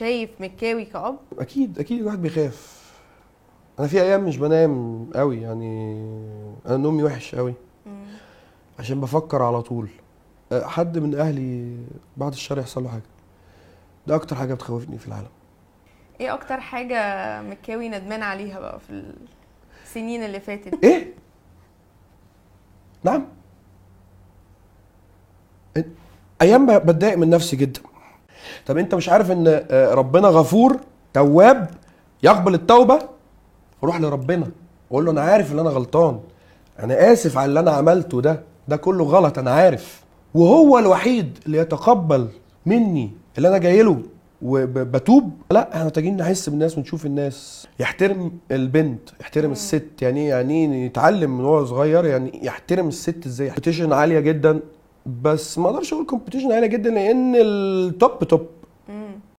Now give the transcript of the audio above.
شايف مكاوي كأب؟ أكيد أكيد الواحد بيخاف. أنا في أيام مش بنام قوي يعني أنا نومي وحش قوي مم. عشان بفكر على طول. أه، حد من أهلي بعد الشر يحصل له حاجة. ده أكتر حاجة بتخوفني في العالم. إيه أكتر حاجة مكاوي ندمان عليها بقى في السنين اللي فاتت؟ إيه؟ نعم. ب- بتضايق من نفسي جدا. طب انت مش عارف ان آه، ربنا غفور تواب يقبل التوبة؟ روح لربنا. وقول له أنا عارف إن أنا غلطان. أنا آسف على اللي أنا عملته ده. ده كله غلط أنا عارف. وهو الوحيد اللي يتقبل مني اللي أنا جاي له وبتوب لا إحنا محتاجين نحس بالناس ونشوف الناس. يحترم البنت يحترم الست. يعني إيه- يعني إيه؟ يتعلم من هو صغير. يعني يحترم الست إزاي؟ كومبيتيشن عالية جدا. بس ما أقدرش أقول competition عالية جدا لأن ال top top.